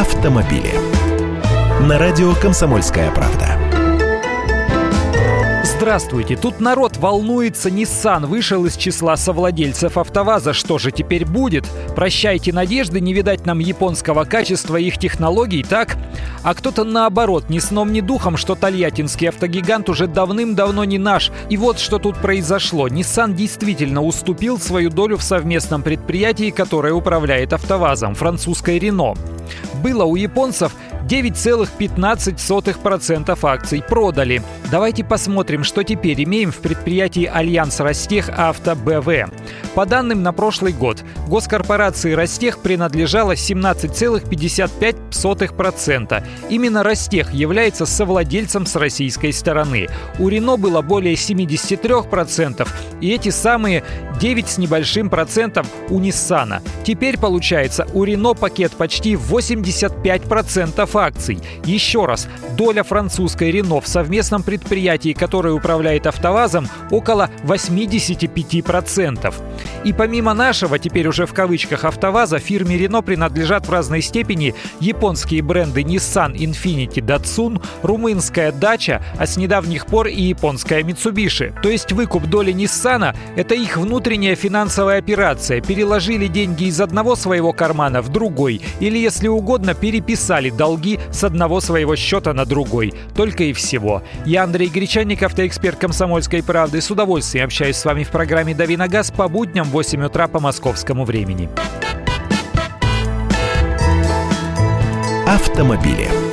автомобили. На радио «Комсомольская правда». Здравствуйте. Тут народ волнуется. Nissan вышел из числа совладельцев АвтоВАЗа. Что же теперь будет? Прощайте надежды, не видать нам японского качества их технологий, так? А кто-то наоборот, ни сном, ни духом, что тольяттинский автогигант уже давным-давно не наш. И вот что тут произошло. Nissan действительно уступил свою долю в совместном предприятии, которое управляет АвтоВАЗом, французской Renault. Было у японцев 9,15% акций продали. Давайте посмотрим, что теперь имеем в предприятии Альянс Ростех Авто БВ. По данным на прошлый год, госкорпорации Ростех принадлежало 17,55%. Именно Ростех является совладельцем с российской стороны. У Рено было более 73%, и эти самые 9 с небольшим процентов у Ниссана. Теперь получается у Рено пакет почти 85% акций. Еще раз, доля французской Рено в совместном предприятии, которое управляет АвтоВАЗом, около 85%. И помимо нашего, теперь уже в кавычках АвтоВАЗа, фирме Рено принадлежат в разной степени японские бренды Nissan, Infiniti, Datsun, румынская Dacia, а с недавних пор и японская Mitsubishi. То есть выкуп доли Nissan – это их внутренняя финансовая операция. Переложили деньги из одного своего кармана в другой. Или, если угодно, переписали долги с одного своего счета на другой. Только и всего. Я Андрей Гречанник, автоэксперт «Комсомольской правды». С удовольствием общаюсь с вами в программе «Дави на газ» по будням в 8 утра по московскому времени. Автомобили.